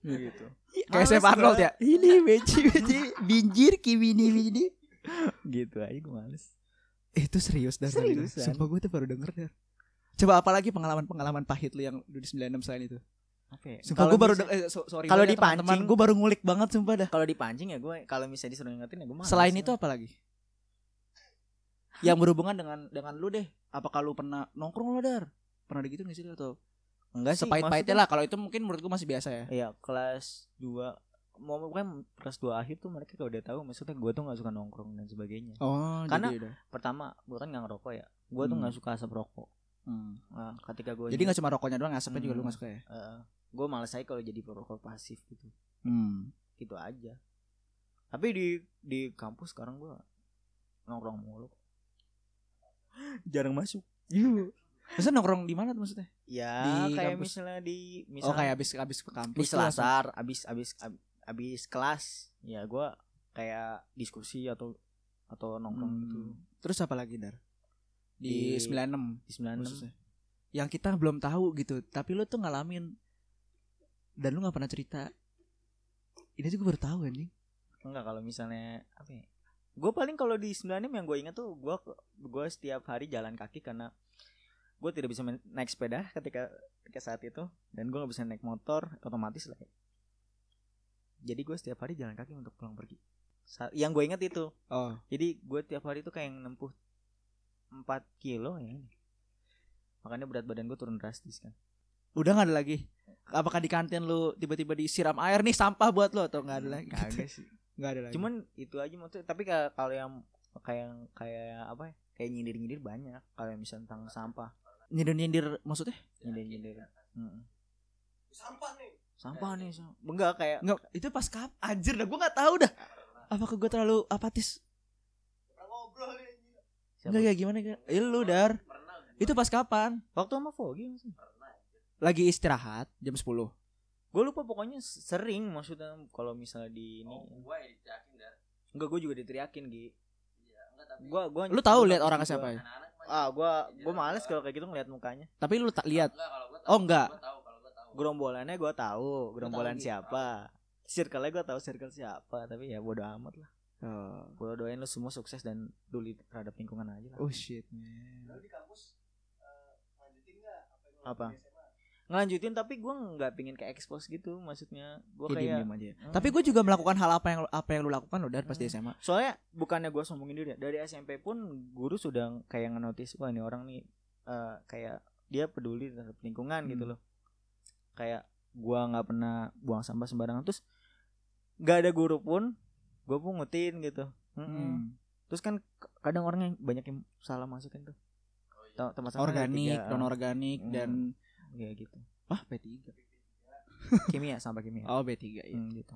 [SPEAKER 1] gitu. Kayak
[SPEAKER 2] Males
[SPEAKER 1] Chef Arnold ya. Ini beci beci binjir kibini bini.
[SPEAKER 2] gitu aja gue males
[SPEAKER 1] Itu serius dan
[SPEAKER 2] Seriusan.
[SPEAKER 1] Sumpah gue tuh baru denger dar. Coba apalagi pengalaman-pengalaman pahit lu yang di 96 selain itu.
[SPEAKER 2] ya?
[SPEAKER 1] Sumpah
[SPEAKER 2] Kalau
[SPEAKER 1] gue baru eh, so- sorry
[SPEAKER 2] kalau
[SPEAKER 1] ya,
[SPEAKER 2] dipancing-
[SPEAKER 1] gue baru ngulik banget sumpah dah.
[SPEAKER 2] kalau dipancing ya gue kalau misalnya disuruh ngingetin ya gue males
[SPEAKER 1] Selain
[SPEAKER 2] lah.
[SPEAKER 1] itu apa lagi? Yang berhubungan dengan dengan lu deh. Apakah lu pernah nongkrong lo dar? Pernah gitu gak sih atau
[SPEAKER 2] enggak sih
[SPEAKER 1] sepahit-pahitnya lah kalau itu mungkin menurut gue masih biasa ya.
[SPEAKER 2] Iya kelas 2 mau kan kelas 2 akhir tuh mereka kalau udah tahu maksudnya gue tuh nggak suka nongkrong dan sebagainya
[SPEAKER 1] Oh,
[SPEAKER 2] Karena-
[SPEAKER 1] jadi udah.
[SPEAKER 2] pertama gue kan nggak ngerokok ya gue tuh
[SPEAKER 1] Hmm.
[SPEAKER 2] nggak suka asap rokok
[SPEAKER 1] Hmm.
[SPEAKER 2] nah, ketika gue
[SPEAKER 1] Jadi gak cuma rokoknya doang, asapnya juga lu
[SPEAKER 2] Hmm.
[SPEAKER 1] gak suka ya?
[SPEAKER 2] gue males aja kalau jadi perokok pasif gitu
[SPEAKER 1] Hmm.
[SPEAKER 2] gitu aja tapi di di kampus sekarang gue nongkrong mulu jarang masuk
[SPEAKER 1] Maksudnya nongkrong di mana tuh maksudnya?
[SPEAKER 2] ya
[SPEAKER 1] Di
[SPEAKER 2] kayak
[SPEAKER 1] kampus.
[SPEAKER 2] misalnya di
[SPEAKER 1] oh
[SPEAKER 2] misalnya
[SPEAKER 1] kayak abis abis ke kampus
[SPEAKER 2] di
[SPEAKER 1] tuh
[SPEAKER 2] selasar abis abis ab- abis kelas ya gue kayak diskusi atau atau nongkrong
[SPEAKER 1] Hmm.
[SPEAKER 2] gitu
[SPEAKER 1] Terus apa lagi dar? Di,
[SPEAKER 2] Di-
[SPEAKER 1] 96
[SPEAKER 2] di 96
[SPEAKER 1] khususnya. yang kita belum tahu gitu tapi lu tuh ngalamin dan lu nggak pernah cerita ini juga baru tahu anjing
[SPEAKER 2] enggak kalau misalnya apa ya gue paling kalau di 96 yang gue ingat tuh gue gue setiap hari jalan kaki karena gue tidak bisa naik sepeda ketika ketika saat itu dan gue nggak bisa naik motor otomatis lah. Jadi gue setiap hari jalan kaki untuk pulang pergi. Sa- yang gue ingat itu.
[SPEAKER 1] Oh.
[SPEAKER 2] Jadi gue tiap hari tuh kayak nempuh 4 kilo ya. Makanya berat badan gue turun drastis kan.
[SPEAKER 1] Udah nggak ada lagi? Apakah di kantin lu tiba-tiba disiram air nih sampah buat lo atau nggak ada lagi?
[SPEAKER 2] Kagak sih.
[SPEAKER 1] Nggak ada lagi.
[SPEAKER 2] Cuman itu aja maksudnya. Tapi ka- kalau yang kayak kayak apa ya? Kayak nyindir nyindir banyak. Kalau yang misalnya tentang sampah
[SPEAKER 1] nyindir nyindir maksudnya
[SPEAKER 2] nyindir nyindir Mm-mm.
[SPEAKER 3] Sampah nih.
[SPEAKER 2] sampah nih sam- enggak kayak
[SPEAKER 1] nggak itu pas kap anjir dah gue nggak tahu dah apakah gue terlalu apatis
[SPEAKER 3] ngobrol nih. anjing.
[SPEAKER 2] siapa?
[SPEAKER 1] nggak kayak gimana kayak eh, lu dar itu pas kapan
[SPEAKER 2] waktu sama Fogi maksudnya
[SPEAKER 1] lagi istirahat jam 10
[SPEAKER 2] gue lupa pokoknya sering maksudnya kalau misalnya di ini
[SPEAKER 3] Oh, gua yang diteriakin dar.
[SPEAKER 2] enggak gue juga diteriakin Gi
[SPEAKER 3] Iya, enggak tapi
[SPEAKER 2] gua gua
[SPEAKER 1] Lu tahu
[SPEAKER 2] gua
[SPEAKER 1] lihat
[SPEAKER 2] juga.
[SPEAKER 1] siapa ya?
[SPEAKER 3] anak-anak
[SPEAKER 2] ah gua gua males kalau kayak gitu ngeliat mukanya
[SPEAKER 1] tapi lu tak lihat
[SPEAKER 3] Enggak, kalau gua tahu.
[SPEAKER 1] Oh, enggak.
[SPEAKER 3] Gua tahu kalau gua tahu.
[SPEAKER 2] gerombolannya gue tahu gerombolan
[SPEAKER 1] Gi?
[SPEAKER 2] siapa circle-nya gue tahu circle siapa tapi ya bodo amat lah
[SPEAKER 1] oh,
[SPEAKER 2] gue doain lu semua sukses dan peduli terhadap lingkungan aja lah
[SPEAKER 1] oh shit man
[SPEAKER 3] Lalu di kampus eh, lanjutin enggak apa yang lu
[SPEAKER 2] Apa? Ngelanjutin tapi gue nggak pingin kayak expose gitu maksudnya gue
[SPEAKER 1] Ya,
[SPEAKER 2] kayak
[SPEAKER 1] diem-diem aja.
[SPEAKER 2] Hmm.
[SPEAKER 1] Tapi gue juga melakukan hal apa yang apa yang lu lakukan lo dari pas di
[SPEAKER 2] Hmm.
[SPEAKER 1] SMA.
[SPEAKER 2] soalnya bukannya gue sombongin diri ya dari SMP pun guru sudah kayak ngenotis wah ini orang nih eh, kayak dia peduli terhadap lingkungan gitu
[SPEAKER 1] Hmm.
[SPEAKER 2] loh kayak gua nggak pernah buang sampah sembarangan terus nggak ada guru pun gue pungutin gitu Mm-mm.
[SPEAKER 1] Hmm.
[SPEAKER 2] terus kan kadang orang yang banyak yang salah masukin tuh
[SPEAKER 3] Oh, iya.
[SPEAKER 2] Tempat sampah
[SPEAKER 1] Organik, non organik
[SPEAKER 2] Hmm.
[SPEAKER 1] dan
[SPEAKER 2] ya gitu.
[SPEAKER 1] Ah B3.
[SPEAKER 2] kimia sampah kimia.
[SPEAKER 1] Oh B3 ya.
[SPEAKER 2] Hmm, gitu.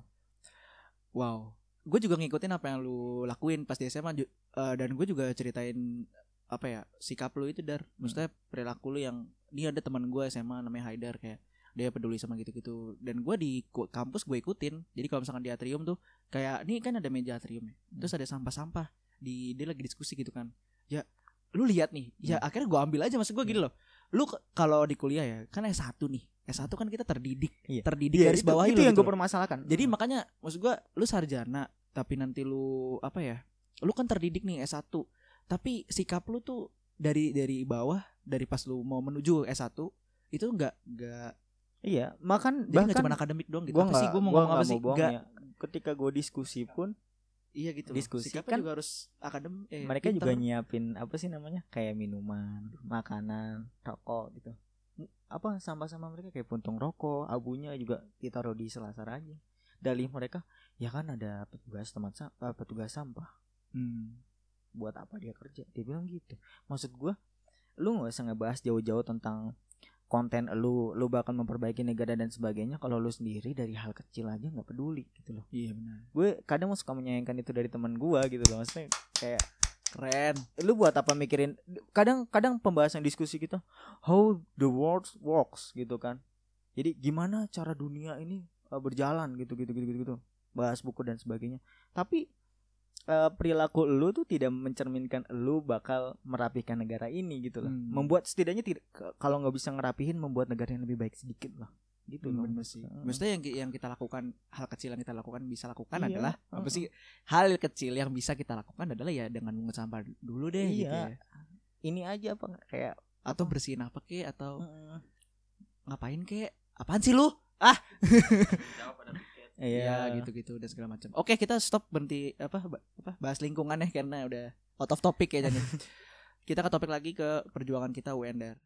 [SPEAKER 1] Wow. Gue juga ngikutin apa yang lu lakuin pas di SMA ju- eh, dan gue juga ceritain apa ya sikap lu itu dar. Maksudnya perilaku lu yang dia ada teman gue SMA namanya Haidar kayak dia peduli sama gitu-gitu. Dan gue di kampus gue ikutin. Jadi kalau misalkan di atrium tuh kayak ini kan ada meja atrium ya. Terus ada sampah-sampah di dia lagi diskusi gitu kan. Ya lu lihat nih. Ya akhirnya gue ambil aja maksud gue gini loh lu kalau di kuliah ya kan S1 nih S1 kan kita terdidik
[SPEAKER 2] Iya.
[SPEAKER 1] terdidik
[SPEAKER 2] Iya,
[SPEAKER 1] garis
[SPEAKER 2] itu,
[SPEAKER 1] bawah
[SPEAKER 2] itu yang gue permasalahkan
[SPEAKER 1] jadi makanya maksud gua lu sarjana tapi nanti lu apa ya? Lu kan terdidik nih S1. Tapi sikap lu tuh dari dari bawah dari pas lu mau menuju S1 itu enggak enggak
[SPEAKER 2] iya makan
[SPEAKER 1] jadi
[SPEAKER 2] bahkan
[SPEAKER 1] cuma akademik doang gitu.
[SPEAKER 2] gua
[SPEAKER 1] Apa
[SPEAKER 2] nggak
[SPEAKER 1] sih gua mau
[SPEAKER 2] gua
[SPEAKER 1] ngomong apa sih? Enggak.
[SPEAKER 2] ya ketika gue diskusi pun
[SPEAKER 1] Iya gitu.
[SPEAKER 2] Diskusi
[SPEAKER 1] Sikapnya
[SPEAKER 2] kan
[SPEAKER 1] juga harus akademik. Eh,
[SPEAKER 2] mereka
[SPEAKER 1] pinter.
[SPEAKER 2] juga nyiapin apa sih namanya kayak minuman makanan rokok gitu apa sampah-sampah mereka kayak puntung rokok abunya juga ditaruh di selasar aja dalih mereka ya kan ada petugas tempat sa- eh, petugas sampah
[SPEAKER 1] Hmm.
[SPEAKER 2] buat apa dia kerja dia bilang gitu maksud gua lu nggak usah ngebahas jauh-jauh tentang konten lu lu bakal memperbaiki negara dan sebagainya kalau lu sendiri dari hal kecil aja nggak peduli gitu loh
[SPEAKER 1] Iya benar.
[SPEAKER 2] gue kadang mau suka menyayangkan itu dari teman gua gitu loh maksudnya kayak
[SPEAKER 1] Keren.
[SPEAKER 2] lu buat apa mikirin kadang kadang pembahasan diskusi kita how the world works gitu kan jadi gimana cara dunia ini uh, berjalan gitu gitu gitu gitu, gitu. bahas buku dan sebagainya tapi uh, perilaku lu tuh tidak mencerminkan lu bakal merapikan negara ini gitu loh
[SPEAKER 1] Hmm.
[SPEAKER 2] membuat setidaknya tidak kalau nggak bisa ngerapihin membuat negara yang lebih baik sedikit lah gitu
[SPEAKER 1] Hmm,
[SPEAKER 2] loh
[SPEAKER 1] bener sih.
[SPEAKER 2] Heeh.
[SPEAKER 1] Maksudnya yang yang kita lakukan hal kecil yang kita lakukan bisa lakukan
[SPEAKER 2] Iya,
[SPEAKER 1] adalah apa sih hal kecil yang bisa kita lakukan adalah ya dengan mengut sampah dulu deh gitu
[SPEAKER 2] Iya.
[SPEAKER 1] ya.
[SPEAKER 2] ini aja apa nggak? kayak
[SPEAKER 1] Atau bersihin apa kek atau
[SPEAKER 2] heeh.
[SPEAKER 1] ngapain kek? Apaan sih lu?
[SPEAKER 3] Jawab
[SPEAKER 1] Iya gitu-gitu dan segala macam. Oke kita stop berhenti apa apa bahas lingkungan ya karena udah out of topic ya jadi. kita ke topik lagi ke perjuangan kita UNDR.